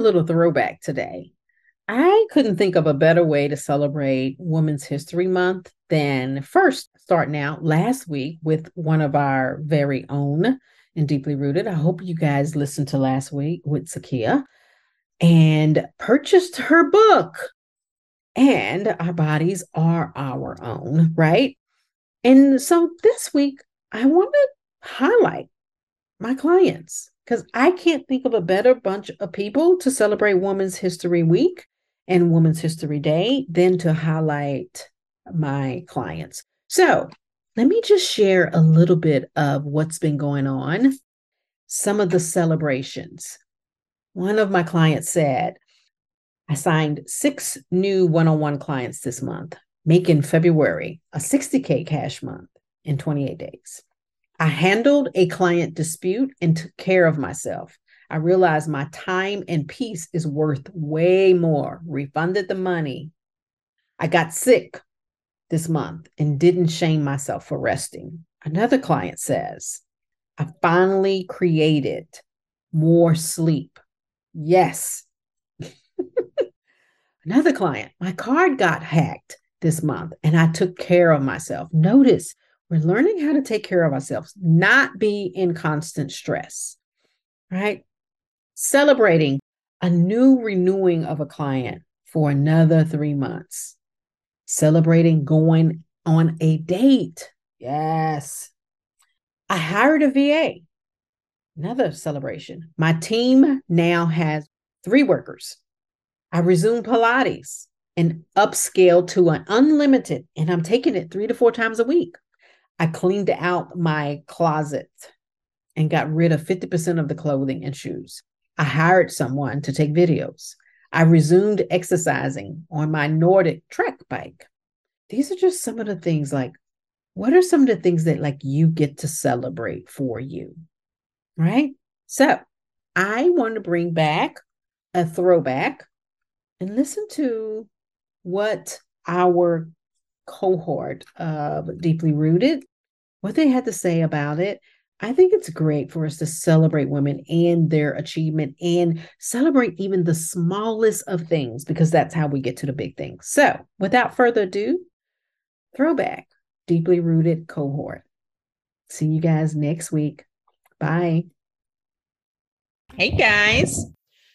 Little throwback today. I couldn't think of a better way to celebrate Women's History Month than first starting out last week with one of our very own and deeply rooted. I hope you guys listened to last week with Sakia and purchased her book. And our bodies are our own, right? And so this week, I want to highlight my clients because I can't think of a better bunch of people to celebrate Women's History Week and Women's History Day than to highlight my clients. So let me just share a little bit of what's been going on, some of the celebrations. One of my clients said, I signed six new one on one clients this month, making February a 60K cash month in 28 days. I handled a client dispute and took care of myself. I realized my time and peace is worth way more. Refunded the money. I got sick this month and didn't shame myself for resting. Another client says, I finally created more sleep. Yes. Another client, my card got hacked this month and I took care of myself. Notice we're learning how to take care of ourselves, not be in constant stress, right? Celebrating a new renewing of a client for another three months. Celebrating going on a date. Yes. I hired a VA. Another celebration. My team now has three workers. I resumed Pilates and upscaled to an unlimited, and I'm taking it three to four times a week. I cleaned out my closet and got rid of 50% of the clothing and shoes. I hired someone to take videos. I resumed exercising on my NordicTrack bike. These are just some of the things like, what are some of the things that like you get to celebrate for you? Right? So I want to bring back a throwback and listen to what our cohort of Deeply Rooted what they had to say about it. I think it's great for us to celebrate women and their achievement and celebrate even the smallest of things because that's how we get to the big things. So, without further ado, throwback, deeply rooted cohort. See you guys next week. Bye. Hey guys.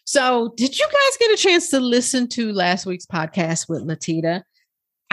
So, did you guys get a chance to listen to last week's podcast with Latita?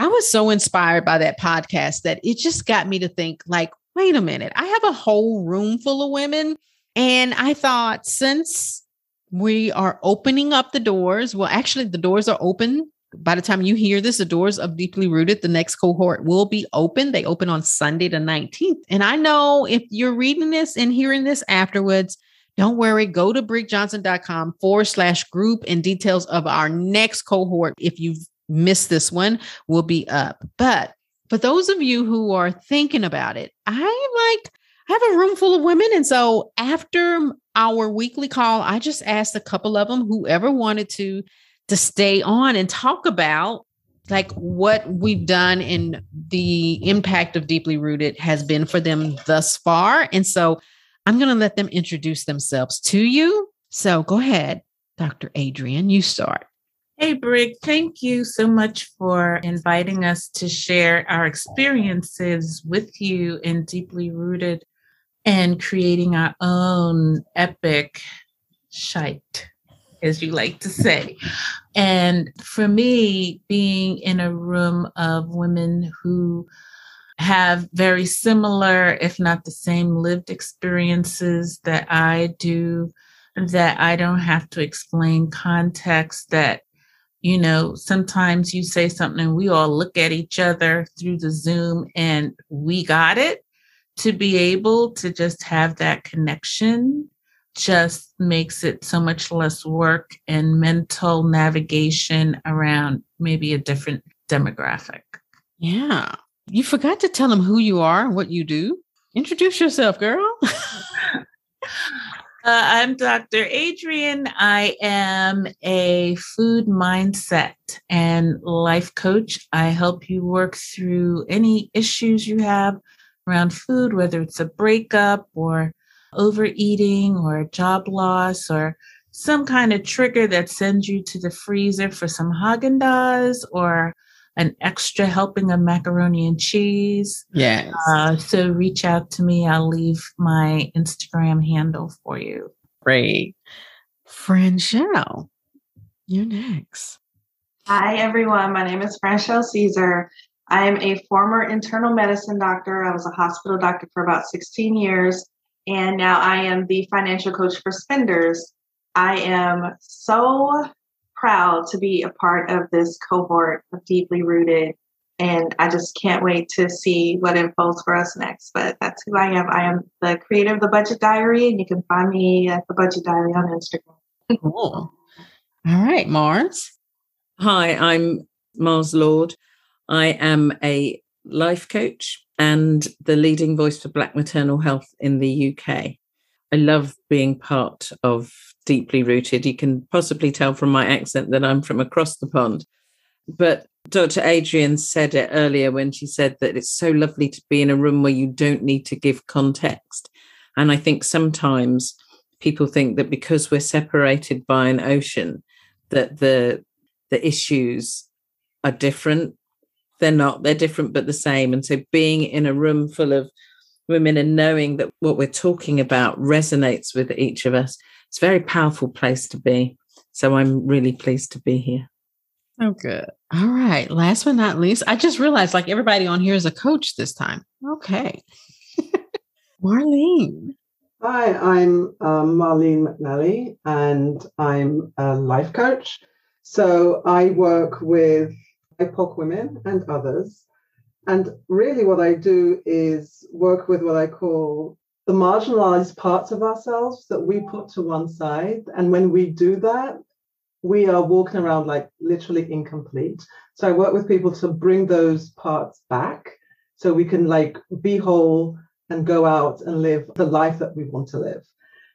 I was so inspired by that podcast that it just got me to think like, wait a minute, I have a whole room full of women. And I thought, since we are opening up the doors, well, actually, the doors are open. By the time you hear this, the doors of Deeply Rooted, the next cohort will be open. They open on Sunday, the 19th. And I know if you're reading this and hearing this afterwards, don't worry, go to brigjohnson.com forward slash group and details of our next cohort. If you've missed this one will be up. But for those of you who are thinking about it, I like I have a room full of women. And so after our weekly call, I just asked a couple of them, whoever wanted to, to stay on and talk about like what we've done and the impact of deeply rooted has been for them thus far. And so I'm going to let them introduce themselves to you. So go ahead, Dr. Adrian, you start. Hey, Brig, thank you so much for inviting us to share our experiences with you in deeply rooted and creating our own epic shite, as you like to say. And for me, being in a room of women who have very similar, if not the same, lived experiences that I do, that I don't have to explain context, that you know, sometimes you say something and we all look at each other through the Zoom and we got it. To be able to just have that connection just makes it so much less work and mental navigation around maybe a different demographic. Yeah. You forgot to tell them who you are and what you do. Introduce yourself, girl. Uh, I'm Dr. Adrian. I am a food mindset and life coach. I help you work through any issues you have around food, whether it's a breakup or overeating or job loss or some kind of trigger that sends you to the freezer for some Haagen Dazs or an extra helping of macaroni and cheese. Yes. Uh, so reach out to me. I'll leave my Instagram handle for you. Great. Franchelle, you're next. Hi, everyone. My name is Franchelle Caesar. I am a former internal medicine doctor. I was a hospital doctor for about 16 years, and now I am the financial coach for spenders. I am so proud to be a part of this cohort of Deeply Rooted. And I just can't wait to see what unfolds for us next. But that's who I am. I am the creator of the Budget Diary, and you can find me at the Budget Diary on Instagram. cool. All right, Mars. Hi, I'm Mars Lord. I am a life coach and the leading voice for Black maternal health in the UK. I love being part of deeply rooted. You can possibly tell from my accent that I'm from across the pond. But Dr. Adrian said it earlier when she said that it's so lovely to be in a room where you don't need to give context. And I think sometimes people think that because we're separated by an ocean, that the the issues are different. They're not, they're different but the same. And so being in a room full of women and knowing that what we're talking about resonates with each of us it's a very powerful place to be. So I'm really pleased to be here. Oh, good. All right. Last but not least, I just realized like everybody on here is a coach this time. Okay. Marlene. Hi, I'm um, Marlene McNally and I'm a life coach. So I work with BIPOC women and others. And really, what I do is work with what I call the marginalized parts of ourselves that we put to one side. And when we do that, we are walking around like literally incomplete. So I work with people to bring those parts back so we can like be whole and go out and live the life that we want to live.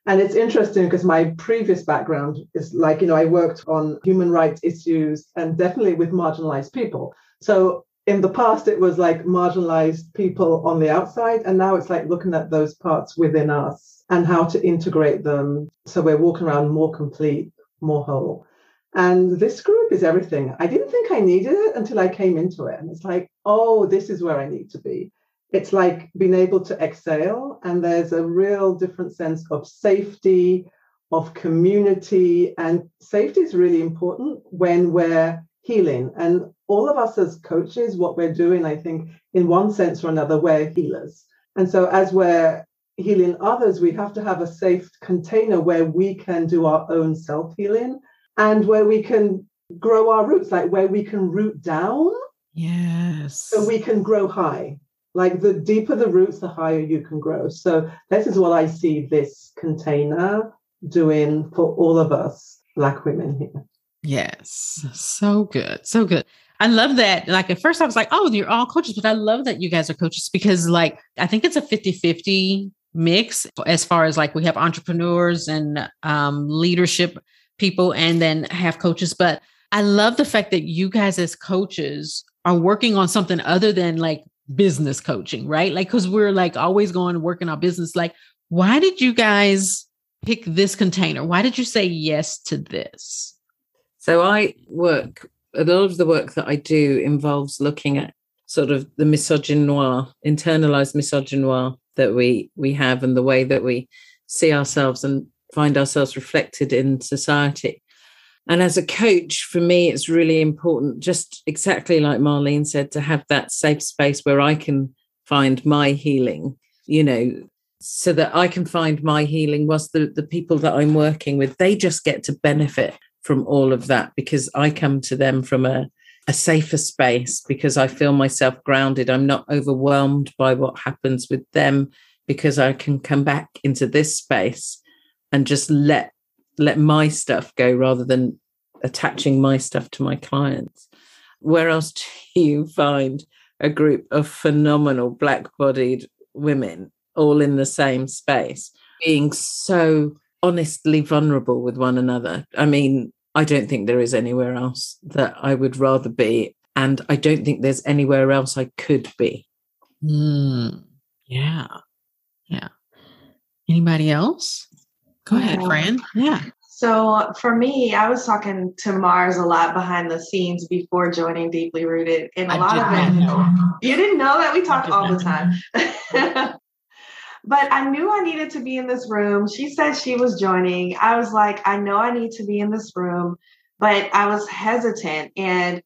And it's interesting because my previous background is like, you know, I worked on human rights issues and definitely with marginalized people. So in the past it was like marginalized people on the outside and now it's like looking at those parts within us and how to integrate them. So we're walking around more complete more whole. And this group is everything. I didn't think i needed it until i came into it and it's like oh this is where i need to be. It's like being able to exhale and there's a real different sense of safety of community and safety is really important when we're healing. And all of us as coaches, what we're doing, I think, in one sense or another, we're healers. And so as we're healing others, we have to have a safe container where we can do our own self healing and where we can grow our roots, like where we can root down. Yes. So we can grow high. Like the deeper the roots, the higher you can grow. So this is what I see this container doing for all of us Black women here. Yes. So good. So good. I love that. Like at first I was like, oh, you're all coaches, but I love that you guys are coaches because like I think it's a 50-50 mix as far as like we have entrepreneurs and um, leadership people and then have coaches. But I love the fact that you guys as coaches are working on something other than like business coaching, right? Like, cause we're like always going to work in our business. Like, why did you guys pick this container? Why did you say yes to this? So I work a lot of the work that I do involves looking at sort of the misogynoir, internalized misogynoir that we we have and the way that we see ourselves and find ourselves reflected in society. And as a coach, for me, it's really important, just exactly like Marlene said, to have that safe space where I can find my healing, you know, so that I can find my healing whilst the, the people that I'm working with, they just get to benefit from all of that because I come to them from a, a safer space because I feel myself grounded. I'm not overwhelmed by what happens with them because I can come back into this space and just let let my stuff go rather than attaching my stuff to my clients. Where else do you find a group of phenomenal black bodied women all in the same space being so honestly vulnerable with one another? I mean, I don't think there is anywhere else that I would rather be. And I don't think there's anywhere else I could be. Mm, yeah. Yeah. Anybody else? Go ahead, Fran. Yeah. So for me, I was talking to Mars a lot behind the scenes before joining Deeply Rooted. And a I lot of it, know. you didn't know that we talked all the time. but I knew I needed to be in this room. She said she was joining. I was like, I know I need to be in this room, but I was hesitant. And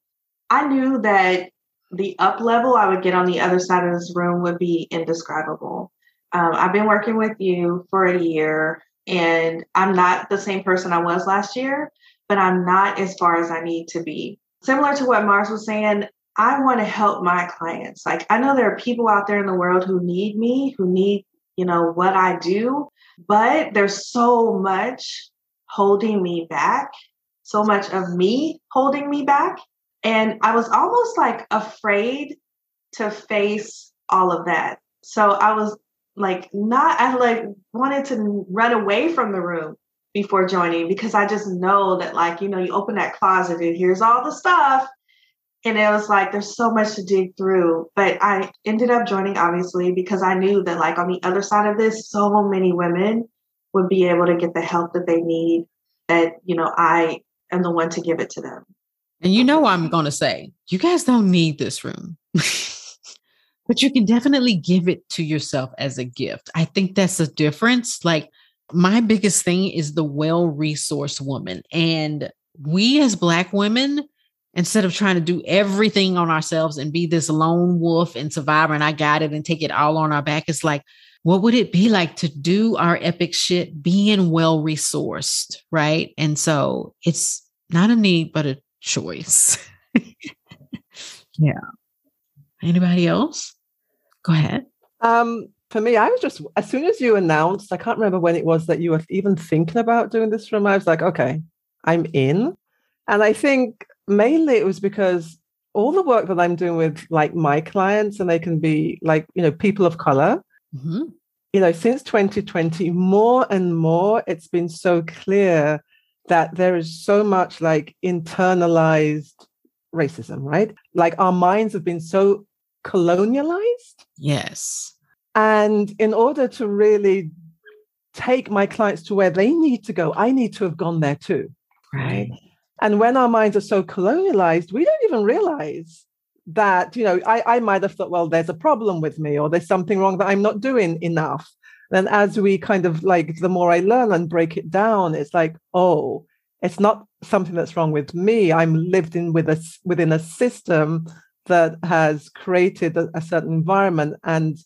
I knew that the up level I would get on the other side of this room would be indescribable. Um, I've been working with you for a year and I'm not the same person I was last year, but I'm not as far as I need to be. Similar to what Mars was saying, I want to help my clients. Like I know there are people out there in the world who need me, who need, you know, what I do, but there's so much holding me back, so much of me holding me back. And I was almost like afraid to face all of that. So I was like not I like wanted to run away from the room before joining because I just know that like you know you open that closet and here's all the stuff and it was like there's so much to dig through but I ended up joining obviously because I knew that like on the other side of this so many women would be able to get the help that they need that you know I am the one to give it to them. And you know what I'm going to say you guys don't need this room. but you can definitely give it to yourself as a gift. I think that's a difference. Like, my biggest thing is the well resourced woman. And we as Black women, instead of trying to do everything on ourselves and be this lone wolf and survivor, and I got it and take it all on our back, it's like, what would it be like to do our epic shit being well resourced? Right. And so it's not a need, but a choice. yeah. Anybody else? Go ahead. Um, for me, I was just as soon as you announced, I can't remember when it was that you were even thinking about doing this room. I was like, okay, I'm in. And I think mainly it was because all the work that I'm doing with like my clients, and they can be like, you know, people of color. Mm-hmm. You know, since 2020, more and more, it's been so clear that there is so much like internalized racism, right? Like our minds have been so colonialized. Yes. And in order to really take my clients to where they need to go, I need to have gone there too. Right. And when our minds are so colonialized, we don't even realize that, you know, I, I might have thought, well, there's a problem with me or there's something wrong that I'm not doing enough. Then as we kind of like, the more I learn and break it down, it's like, oh, it's not something that's wrong with me. I'm lived in with a, within a system that has created a, a certain environment. And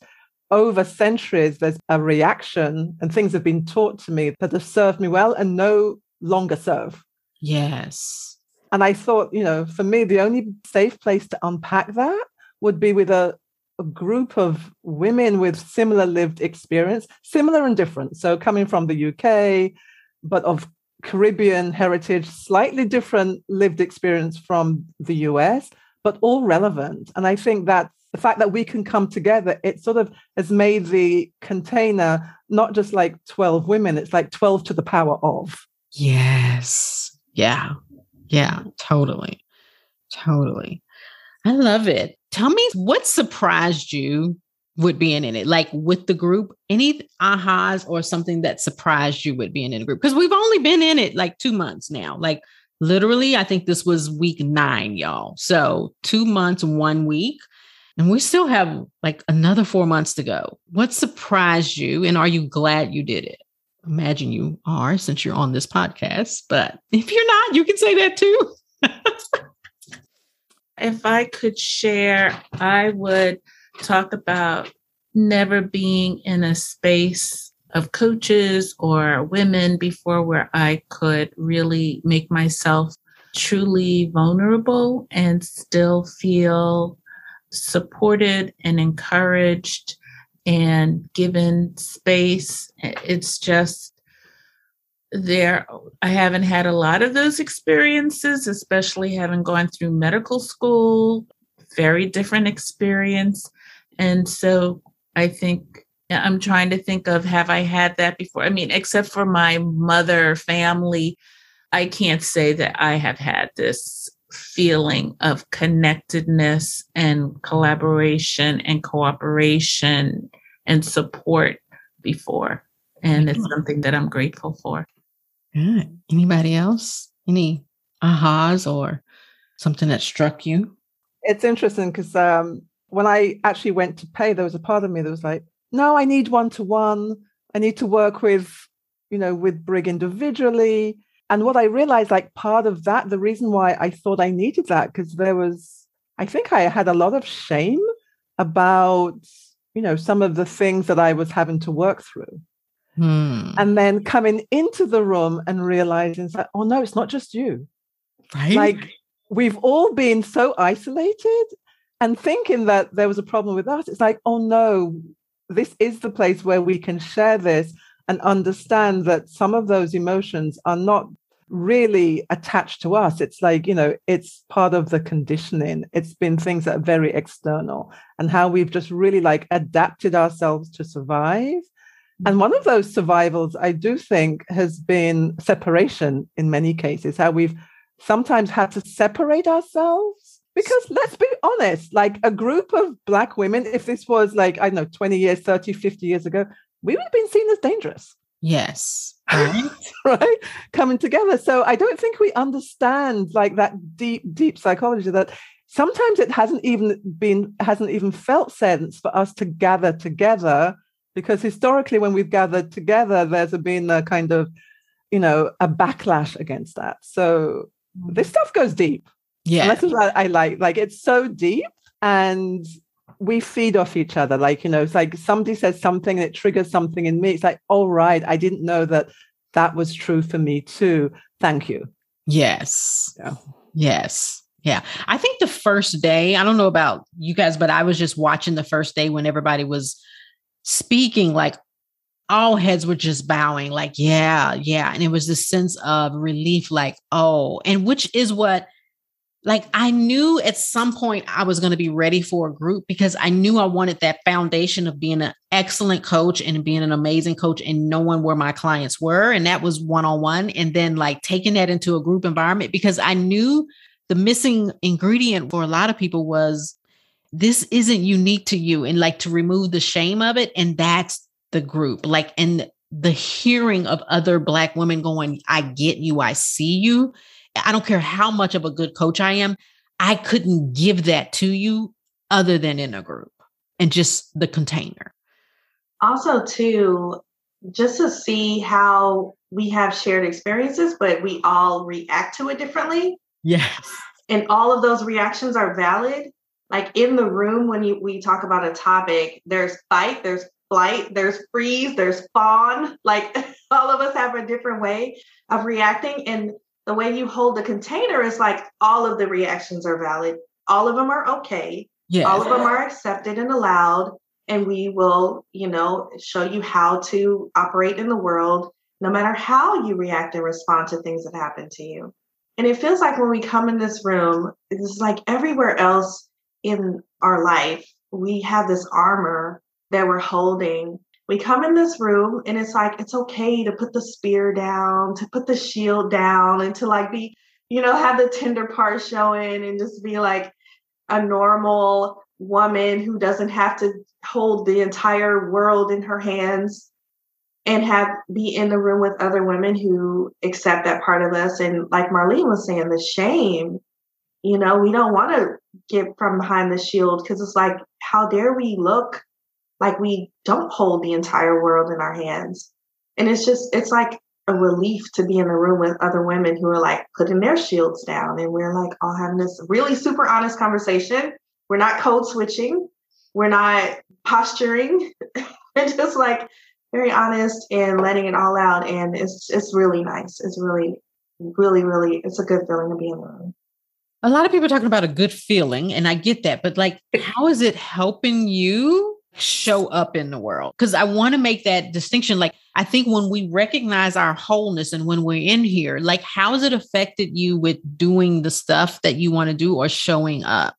over centuries, there's a reaction, and things have been taught to me that have served me well and no longer serve. Yes. And I thought, you know, for me, the only safe place to unpack that would be with a, a group of women with similar lived experience, similar and different. So coming from the UK, but of Caribbean heritage, slightly different lived experience from the US, but all relevant. And I think that the fact that we can come together, it sort of has made the container not just like 12 women, it's like 12 to the power of. Yes. Yeah. Yeah. Totally. Totally. I love it. Tell me what surprised you with being in it, like with the group, any ahas or something that surprised you with being in a group? Because we've only been in it like two months now. Like literally, I think this was week nine, y'all. So two months, one week. And we still have like another four months to go. What surprised you? And are you glad you did it? Imagine you are since you're on this podcast. But if you're not, you can say that too. if I could share, I would talk about never being in a space of coaches or women before where I could really make myself truly vulnerable and still feel supported and encouraged and given space. It's just there I haven't had a lot of those experiences, especially having gone through medical school, very different experience. And so I think I'm trying to think of have I had that before? I mean, except for my mother family, I can't say that I have had this feeling of connectedness and collaboration and cooperation and support before. And it's something that I'm grateful for. Good. Anybody else? Any ahas or something that struck you? It's interesting because um, when I actually went to pay, there was a part of me that was like, no, I need one to one. I need to work with, you know, with Brig individually. And what I realized, like part of that, the reason why I thought I needed that, because there was, I think I had a lot of shame about, you know, some of the things that I was having to work through. Hmm. And then coming into the room and realizing, like, oh no, it's not just you. Right. Like we've all been so isolated and thinking that there was a problem with us. It's like, oh no, this is the place where we can share this and understand that some of those emotions are not really attached to us. It's like, you know, it's part of the conditioning. It's been things that are very external and how we've just really like adapted ourselves to survive. Mm. And one of those survivals, I do think, has been separation in many cases, how we've sometimes had to separate ourselves. Because let's be honest, like a group of Black women, if this was like, I don't know, 20 years, 30, 50 years ago, we would have been seen as dangerous. Yes. Right. Uh-huh. right. Coming together. So I don't think we understand like that deep, deep psychology that sometimes it hasn't even been, hasn't even felt sense for us to gather together. Because historically, when we've gathered together, there's been a kind of, you know, a backlash against that. So this mm. stuff goes deep. Yeah. And that's what I like. Like it's so deep and we feed off each other. Like, you know, it's like somebody says something and it triggers something in me. It's like, oh, right. I didn't know that that was true for me too. Thank you. Yes. Yeah. Yes. Yeah. I think the first day, I don't know about you guys, but I was just watching the first day when everybody was speaking, like all heads were just bowing, like, yeah, yeah. And it was this sense of relief, like, oh, and which is what like I knew at some point I was going to be ready for a group because I knew I wanted that foundation of being an excellent coach and being an amazing coach and knowing where my clients were. And that was one on one. And then like taking that into a group environment because I knew the missing ingredient for a lot of people was this isn't unique to you and like to remove the shame of it. And that's the group. Like, and the hearing of other Black women going, I get you, I see you I don't care how much of a good coach I am, I couldn't give that to you other than in a group and just the container. Also, too, just to see how we have shared experiences, but we all react to it differently. Yes. And all of those reactions are valid. Like in the room, when you, we talk about a topic, there's fight, there's flight, there's freeze, there's fawn. Like all of us have a different way of reacting. And the way you hold the container is like all of the reactions are valid. All of them are okay. Yes. All of them are accepted and allowed. And we will, you know, show you how to operate in the world, no matter how you react and respond to things that happen to you. And it feels like when we come in this room, it's like everywhere else in our life, we have this armor that we're holding we come in this room and it's like it's okay to put the spear down to put the shield down and to like be you know have the tender part showing and just be like a normal woman who doesn't have to hold the entire world in her hands and have be in the room with other women who accept that part of us. And like marlene was saying the shame you know we don't want to get from behind the shield because it's like how dare we look like we don't hold the entire world in our hands. And it's just, it's like a relief to be in the room with other women who are like putting their shields down. And we're like all having this really super honest conversation. We're not code switching, we're not posturing. it's just like very honest and letting it all out. And it's it's really nice. It's really, really, really, it's a good feeling to be in the room. A lot of people are talking about a good feeling, and I get that, but like, how is it helping you show up in the world because I want to make that distinction. Like, I think when we recognize our wholeness and when we're in here, like, how has it affected you with doing the stuff that you want to do or showing up?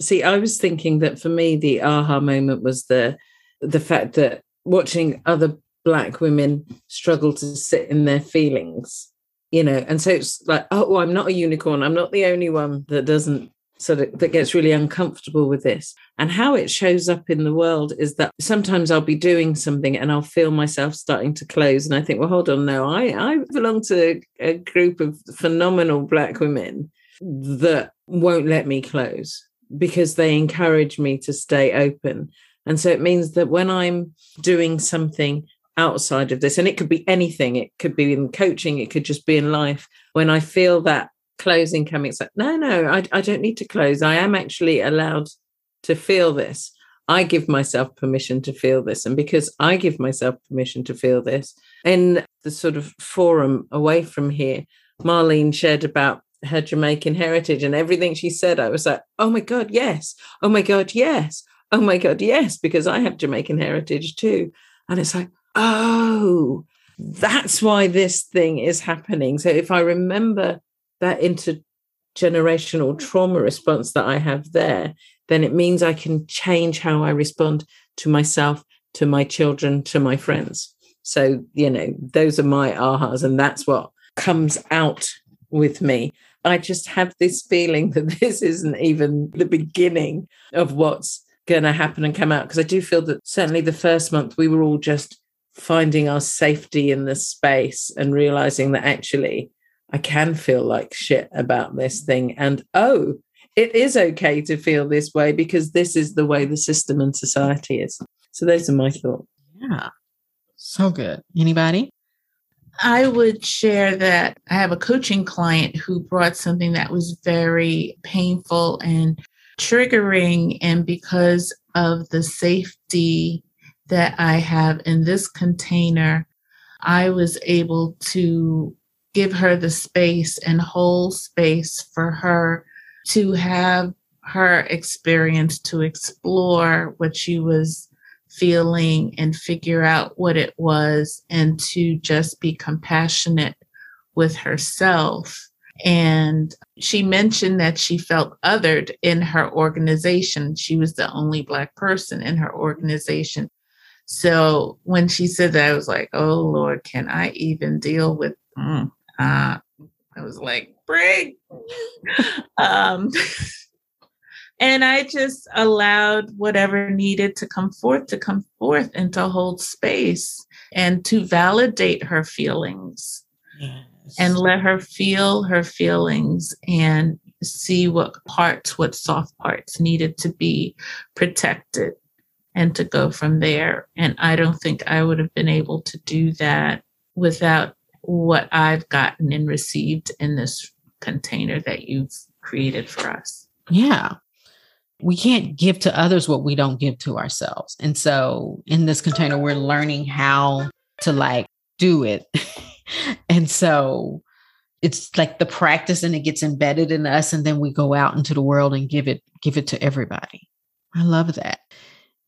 See, I was thinking that for me, the aha moment was the the fact that watching other black women struggle to sit in their feelings, you know, and so it's like, oh, I'm not a unicorn. I'm not the only one that doesn't sort of that gets really uncomfortable with this. And how it shows up in the world is that sometimes I'll be doing something and I'll feel myself starting to close. And I think, well, hold on, no, I, I belong to a group of phenomenal black women that won't let me close because they encourage me to stay open. And so it means that when I'm doing something outside of this, and it could be anything, it could be in coaching, it could just be in life, when I feel that closing coming, it's like, no, no, I, I don't need to close. I am actually allowed to feel this. I give myself permission to feel this. And because I give myself permission to feel this, in the sort of forum away from here, Marlene shared about her Jamaican heritage and everything she said, I was like, oh my God, yes. Oh my God, yes. Oh my God, yes, because I have Jamaican heritage too. And it's like, oh, that's why this thing is happening. So if I remember that intergenerational mm. trauma response that I have there, then it means I can change how I respond to myself, to my children, to my friends. So, you know, those are my ahas, and that's what comes out with me. I just have this feeling that this isn't even the beginning of what's going to happen and come out. Because I do feel that certainly the first month we were all just finding our safety in the space and realizing that actually I can feel like shit about this thing. And oh, it is okay to feel this way because this is the way the system and society is. So those are my thoughts. Yeah. So good. Anybody? I would share that I have a coaching client who brought something that was very painful and triggering. And because of the safety that I have in this container, I was able to give her the space and whole space for her to have her experience to explore what she was feeling and figure out what it was and to just be compassionate with herself. And she mentioned that she felt othered in her organization. She was the only Black person in her organization. So when she said that, I was like, oh Lord, can I even deal with? Mm, uh, I was like, break. um, and I just allowed whatever needed to come forth to come forth and to hold space and to validate her feelings yes. and let her feel her feelings and see what parts, what soft parts needed to be protected and to go from there. And I don't think I would have been able to do that without what I've gotten and received in this container that you've created for us. Yeah. We can't give to others what we don't give to ourselves. And so in this container, we're learning how to like do it. and so it's like the practice and it gets embedded in us and then we go out into the world and give it give it to everybody. I love that.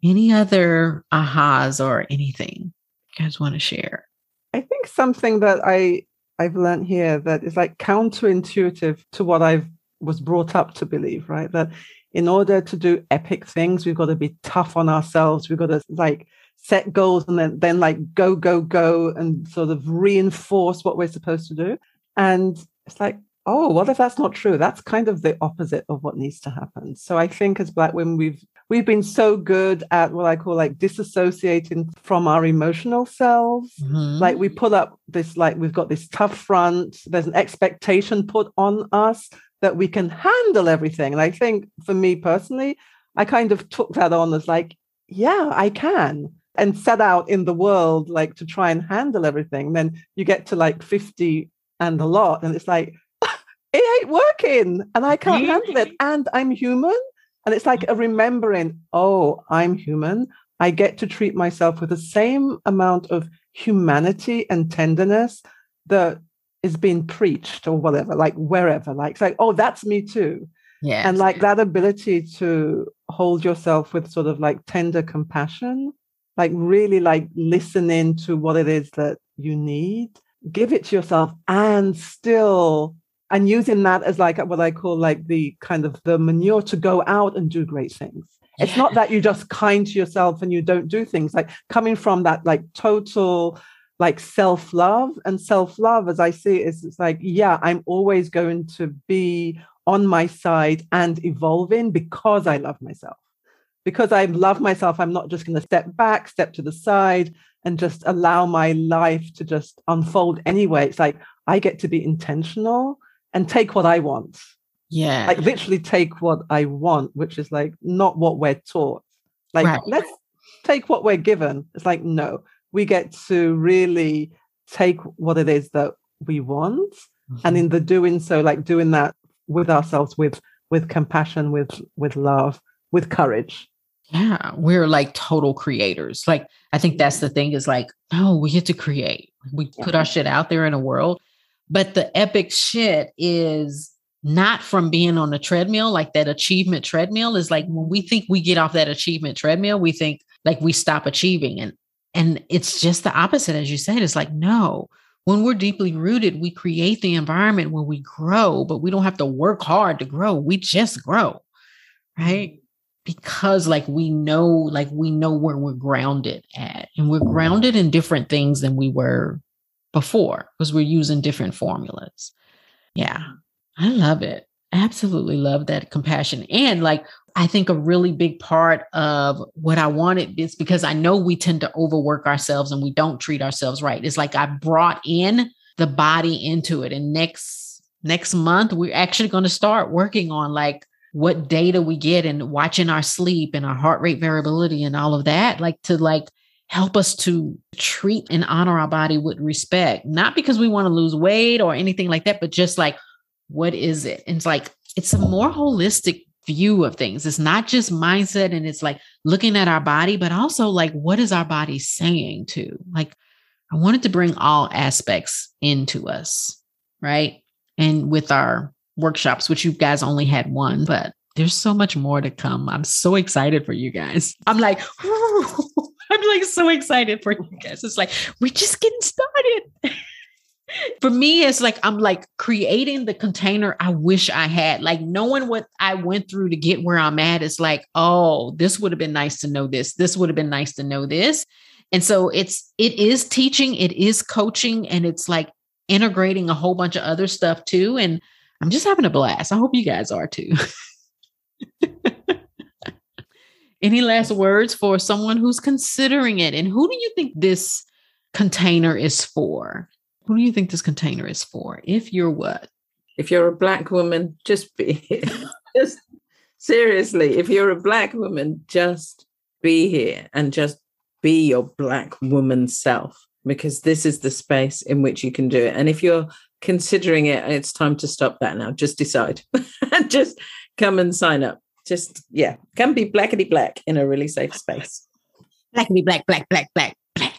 Any other ahas or anything you guys want to share? I think something that I I've learned here that is like counterintuitive to what I've was brought up to believe, right? That in order to do epic things, we've got to be tough on ourselves. We've got to like set goals and then then like go go go and sort of reinforce what we're supposed to do. And it's like oh, what if that's not true? That's kind of the opposite of what needs to happen. So I think as black women, we've we've been so good at what I call like disassociating from our emotional selves. Mm-hmm. Like we put up this, like we've got this tough front, there's an expectation put on us that we can handle everything. And I think for me personally, I kind of took that on as like, yeah, I can. And set out in the world like to try and handle everything. And then you get to like 50 and a lot, and it's like, it ain't working and I can't handle it. And I'm human. And it's like a remembering, oh, I'm human. I get to treat myself with the same amount of humanity and tenderness that is being preached or whatever, like wherever. Like, it's like, oh, that's me too. Yeah. And like that ability to hold yourself with sort of like tender compassion, like really like listening to what it is that you need, give it to yourself and still and using that as like what I call like the kind of the manure to go out and do great things. Yeah. It's not that you're just kind to yourself and you don't do things like coming from that like total like self-love and self-love as I see it is it's like, yeah, I'm always going to be on my side and evolving because I love myself. Because I love myself, I'm not just going to step back, step to the side, and just allow my life to just unfold anyway. It's like I get to be intentional and take what I want. Yeah. Like literally take what I want, which is like not what we're taught. Like, right. let's take what we're given. It's like, no, we get to really take what it is that we want. Mm-hmm. And in the doing so, like doing that with ourselves, with with compassion, with with love, with courage. Yeah, we're like total creators. Like I think that's the thing is like, oh, we get to create. We yeah. put our shit out there in the world. But the epic shit is not from being on a treadmill, like that achievement treadmill is like when we think we get off that achievement treadmill, we think like we stop achieving. And and it's just the opposite, as you said. It's like, no, when we're deeply rooted, we create the environment where we grow, but we don't have to work hard to grow. We just grow, right? Mm-hmm. Because like we know, like we know where we're grounded at, and we're grounded in different things than we were before because we're using different formulas. Yeah, I love it. Absolutely love that compassion. And like, I think a really big part of what I wanted is because I know we tend to overwork ourselves and we don't treat ourselves right. It's like I brought in the body into it. And next next month, we're actually going to start working on like what data we get and watching our sleep and our heart rate variability and all of that, like to like help us to treat and honor our body with respect, not because we want to lose weight or anything like that, but just like what is it? And it's like, it's a more holistic view of things. It's not just mindset and it's like looking at our body, but also like, what is our body saying to? Like, I wanted to bring all aspects into us, right? And with our workshops, which you guys only had one, but there's so much more to come. I'm so excited for you guys. I'm like, like so excited for you guys. It's like, we're just getting started. for me it's like i'm like creating the container i wish i had. Like knowing what i went through to get where i'm at is like oh this would have been nice to know this. This would have been nice to know this. And so it's it is teaching it is coaching and it's like integrating a whole bunch of other stuff too. And i'm just having a blast. I hope you guys are too any last words for someone who's considering it and who do you think this container is for who do you think this container is for? If you're what? If you're a black woman, just be just seriously, if you're a black woman, just be here and just be your black woman self because this is the space in which you can do it. And if you're considering it, it's time to stop that now. Just decide. and just come and sign up. Just yeah, can be blackety black in a really safe space. Blackety black, black, black, black, black.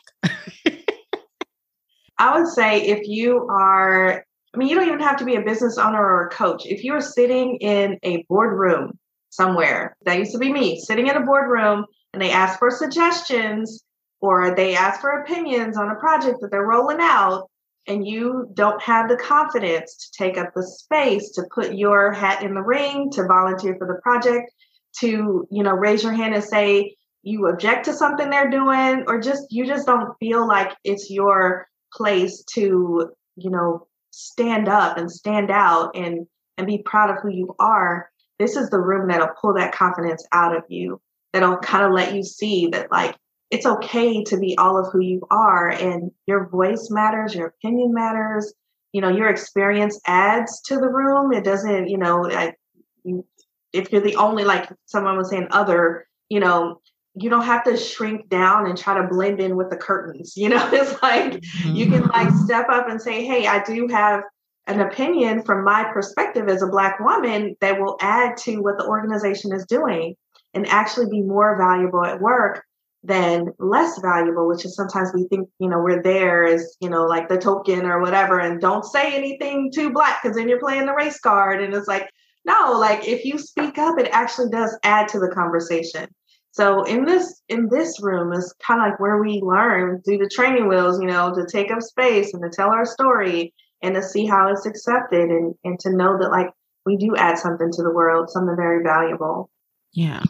I would say if you are, I mean, you don't even have to be a business owner or a coach. If you are sitting in a boardroom somewhere, that used to be me, sitting in a boardroom and they ask for suggestions or they ask for opinions on a project that they're rolling out, and you don't have the confidence to take up the space to put your hat in the ring, to volunteer for the project, to, you know, raise your hand and say, you object to something they're doing or just you just don't feel like it's your place to you know stand up and stand out and and be proud of who you are. This is the room that'll pull that confidence out of you that'll kind of let you see that like it's okay to be all of who you are and your voice matters your opinion matters you know your experience adds to the room it doesn't you know like you, if you're the only like someone was saying other you know you don't have to shrink down and try to blend in with the curtains. You know, it's like mm-hmm. you can like mm-hmm. step up and say, Hey, I do have an opinion from my perspective as a Black woman that will add to what the organization is doing and actually be more valuable at work than less valuable, which is sometimes we think, you know, we're there as, you know, like the token or whatever, and don't say anything too black because then you're playing the race card. And it's like, no, like if you speak up, it actually does add to the conversation. So in this in this room is kind of like where we learn through the training wheels, you know, to take up space and to tell our story and to see how it's accepted and and to know that like we do add something to the world, something very valuable. Yeah.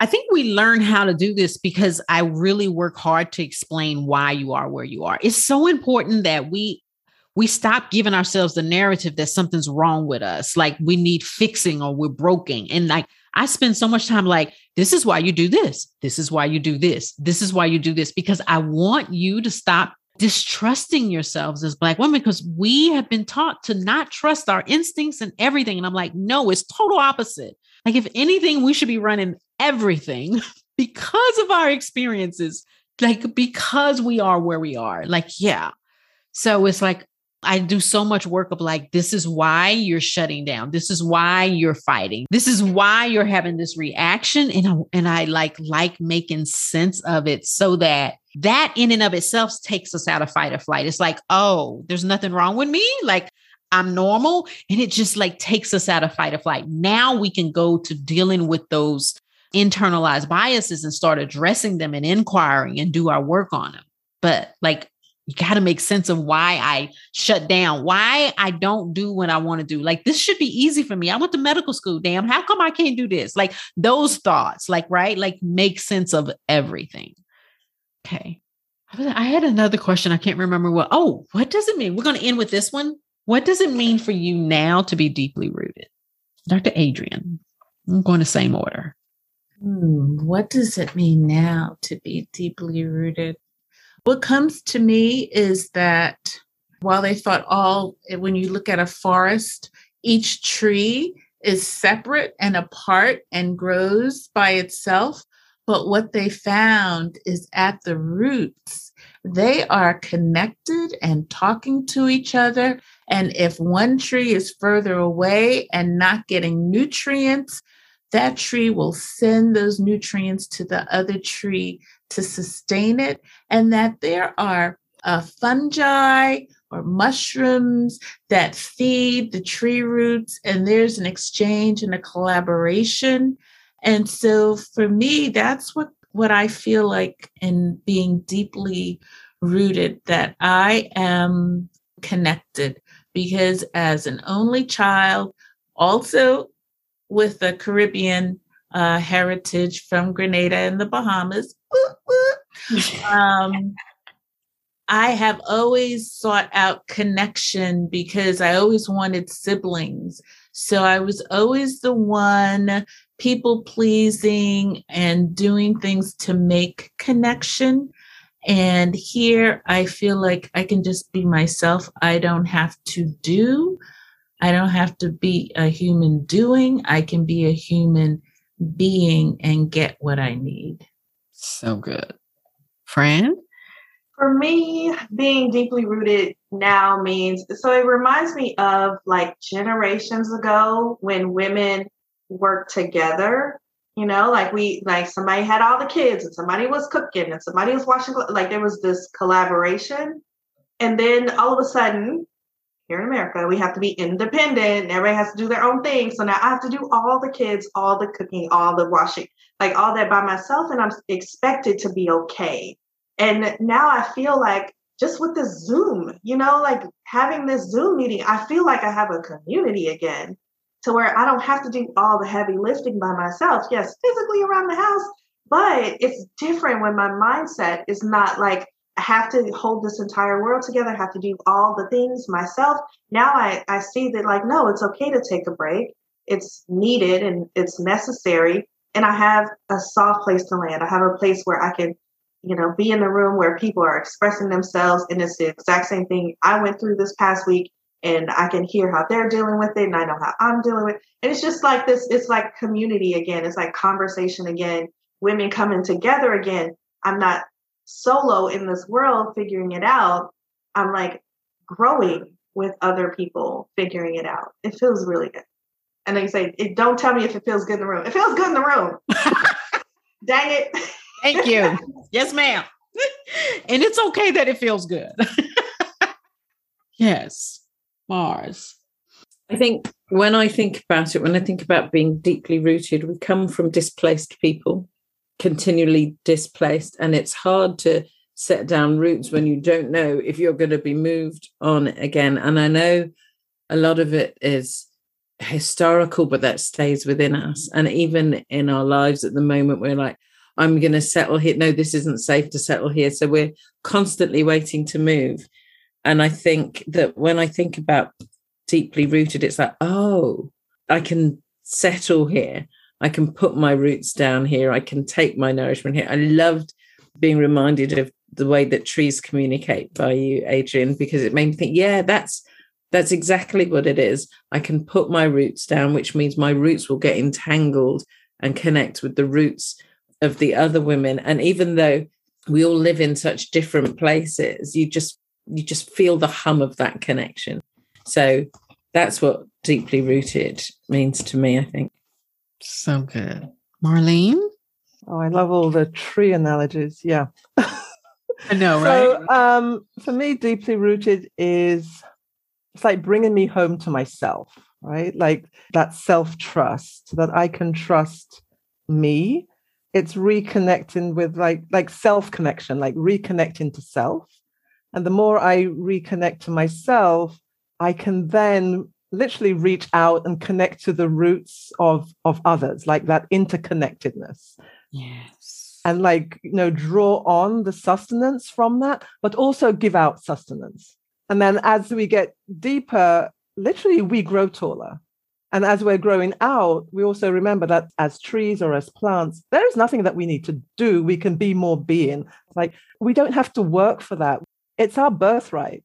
I think we learn how to do this because I really work hard to explain why you are where you are. It's so important that we we stop giving ourselves the narrative that something's wrong with us, like we need fixing or we're broken. And like I spend so much time like this is why you do this. This is why you do this. This is why you do this because I want you to stop distrusting yourselves as black women because we have been taught to not trust our instincts and everything and i'm like no it's total opposite like if anything we should be running everything because of our experiences like because we are where we are like yeah so it's like I do so much work of like, this is why you're shutting down. This is why you're fighting. This is why you're having this reaction. And I, and I like, like making sense of it so that that in and of itself takes us out of fight or flight. It's like, oh, there's nothing wrong with me. Like I'm normal. And it just like takes us out of fight or flight. Now we can go to dealing with those internalized biases and start addressing them and inquiring and do our work on them. But like you got to make sense of why I shut down, why I don't do what I want to do. Like, this should be easy for me. I went to medical school. Damn, how come I can't do this? Like, those thoughts, like, right? Like, make sense of everything. Okay. I had another question. I can't remember what. Oh, what does it mean? We're going to end with this one. What does it mean for you now to be deeply rooted? Dr. Adrian, I'm going the same order. Hmm, what does it mean now to be deeply rooted? What comes to me is that while they thought all, when you look at a forest, each tree is separate and apart and grows by itself. But what they found is at the roots, they are connected and talking to each other. And if one tree is further away and not getting nutrients, that tree will send those nutrients to the other tree to sustain it, and that there are uh, fungi or mushrooms that feed the tree roots, and there's an exchange and a collaboration. And so for me, that's what, what I feel like in being deeply rooted, that I am connected because as an only child, also with a Caribbean uh, heritage from Grenada and the Bahamas. um, I have always sought out connection because I always wanted siblings. So I was always the one people pleasing and doing things to make connection. And here I feel like I can just be myself. I don't have to do. I don't have to be a human doing. I can be a human being and get what I need. So good. Fran? For me, being deeply rooted now means so it reminds me of like generations ago when women worked together. You know, like we like somebody had all the kids and somebody was cooking and somebody was washing like there was this collaboration. And then all of a sudden, here in America, we have to be independent. Everybody has to do their own thing. So now I have to do all the kids, all the cooking, all the washing, like all that by myself. And I'm expected to be okay. And now I feel like just with this Zoom, you know, like having this Zoom meeting, I feel like I have a community again to where I don't have to do all the heavy lifting by myself. Yes, physically around the house, but it's different when my mindset is not like, Have to hold this entire world together, have to do all the things myself. Now I, I see that, like, no, it's okay to take a break. It's needed and it's necessary. And I have a soft place to land. I have a place where I can, you know, be in the room where people are expressing themselves. And it's the exact same thing I went through this past week. And I can hear how they're dealing with it. And I know how I'm dealing with it. And it's just like this, it's like community again. It's like conversation again, women coming together again. I'm not solo in this world figuring it out, I'm like growing with other people figuring it out. It feels really good. And they say, it, don't tell me if it feels good in the room. It feels good in the room. Dang it. Thank you. yes, ma'am. and it's okay that it feels good. yes. Mars. I think when I think about it, when I think about being deeply rooted, we come from displaced people, continually displaced, and it's hard to set down roots when you don't know if you're going to be moved on again. And I know a lot of it is historical, but that stays within us. And even in our lives at the moment, we're like, I'm going to settle here. No, this isn't safe to settle here. So we're constantly waiting to move. And I think that when I think about deeply rooted, it's like, oh, I can settle here. I can put my roots down here. I can take my nourishment here. I loved being reminded of the way that trees communicate by you, Adrian, because it made me think, yeah, that's that's exactly what it is. I can put my roots down, which means my roots will get entangled and connect with the roots of the other women. And even though we all live in such different places, you just you just feel the hum of that connection. So that's what deeply rooted means to me, I think. So good. Marlene? Oh, I love all the tree analogies. Yeah. I know, right? So, um, for me, deeply rooted is it's like bringing me home to myself, right? Like that self trust that I can trust me. It's reconnecting with like like self connection, like reconnecting to self. And the more I reconnect to myself, I can then literally reach out and connect to the roots of of others, like that interconnectedness. Yes. And like, you know, draw on the sustenance from that, but also give out sustenance. And then as we get deeper, literally we grow taller. And as we're growing out, we also remember that as trees or as plants, there is nothing that we need to do. We can be more being. Like we don't have to work for that. It's our birthright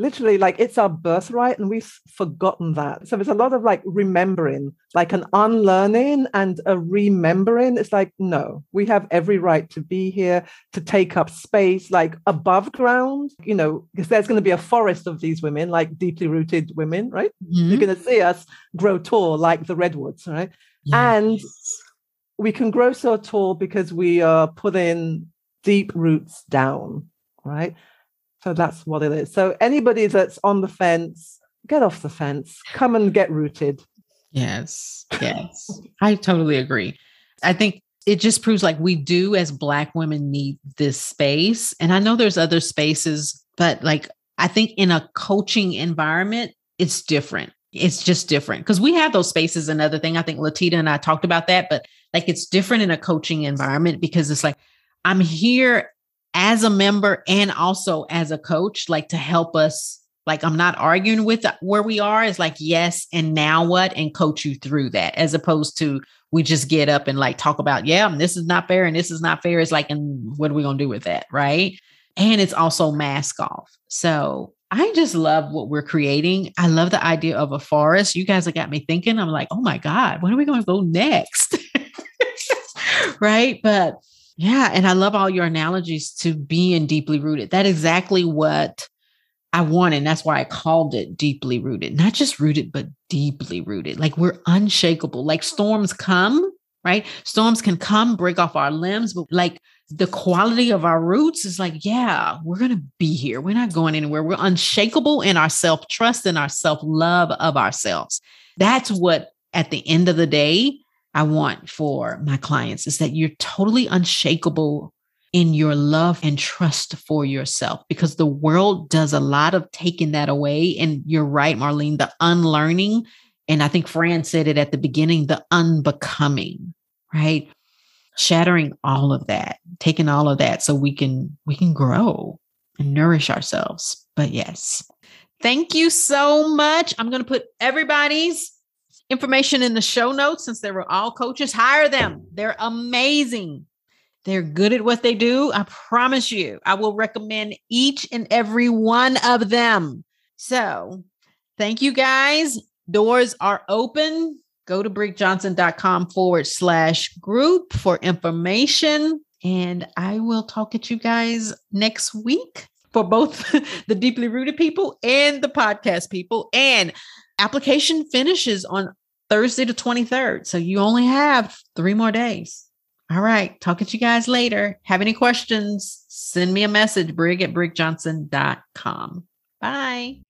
literally like it's our birthright and we've forgotten that. So there's a lot of like remembering like an unlearning and a remembering. It's like no we have every right to be here to take up space like above ground you know because there's going to be a forest of these women like deeply rooted women right? Mm-hmm. you're going to see us grow tall like the redwoods right? Yes. and we can grow so tall because we are putting deep roots down right so that's what it is. So anybody that's on the fence, get off the fence, come and get rooted. Yes. Yes. I totally agree. I think it just proves like we do as black women need this space. And I know there's other spaces, but like I think in a coaching environment, it's different. It's just different because we have those spaces. Another thing, I think Latita and I talked about that, but like it's different in a coaching environment because it's like I'm here as a member and also as a coach, like to help us. Like, I'm not arguing with where we are. It's like, yes, and now what? And coach you through that, as opposed to we just get up and like talk about, yeah, this is not fair and this is not fair. It's like, and what are we going to do with that? Right. And it's also mask off. So I just love what we're creating. I love the idea of a forest. You guys have got me thinking. I'm like, oh my God, when are we going to go next? right. But yeah. And I love all your analogies to being deeply rooted. That exactly what I want. And that's why I called it deeply rooted, not just rooted, but deeply rooted. Like we're unshakable. Like storms come, right? Storms can come, break off our limbs, but like the quality of our roots is like, yeah, we're going to be here. We're not going anywhere. We're unshakable in our self trust and our self love of ourselves. That's what, at the end of the day, I want for my clients is that you're totally unshakable in your love and trust for yourself because the world does a lot of taking that away. And you're right, Marlene, the unlearning. And I think Fran said it at the beginning the unbecoming, right? Shattering all of that, taking all of that so we can we can grow and nourish ourselves. But yes. Thank you so much. I'm going to put everybody's information in the show notes since they were all coaches. Hire them. They're amazing. They're good at what they do. I promise you, I will recommend each and every one of them. So, thank you guys. Doors are open. Go to brigjohnson.com forward slash group for information. And I will talk at you guys next week for both the deeply rooted people and the podcast people. And application finishes on Thursday the 23rd. So you only have three more days. All right. Talk to you guys later. Have any questions? Send me a message, brig at brigjohnson.com. Bye.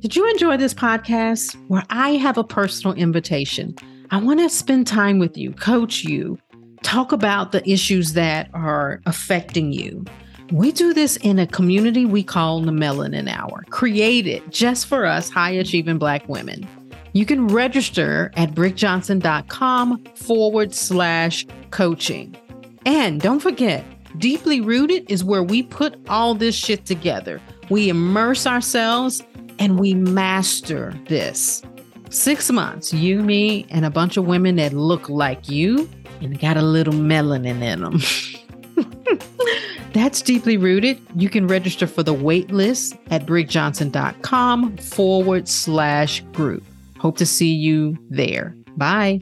Did you enjoy this podcast where I have a personal invitation? I want to spend time with you, coach you, talk about the issues that are affecting you. We do this in a community we call the Melanin Hour, created just for us high achieving Black women. You can register at brigjohnson.com forward slash coaching. And don't forget, Deeply Rooted is where we put all this shit together. We immerse ourselves and we master this. Six months, you, me, and a bunch of women that look like you and got a little melanin in them. That's deeply rooted. You can register for the wait list at brigjohnson.com forward slash group. Hope to see you there. Bye.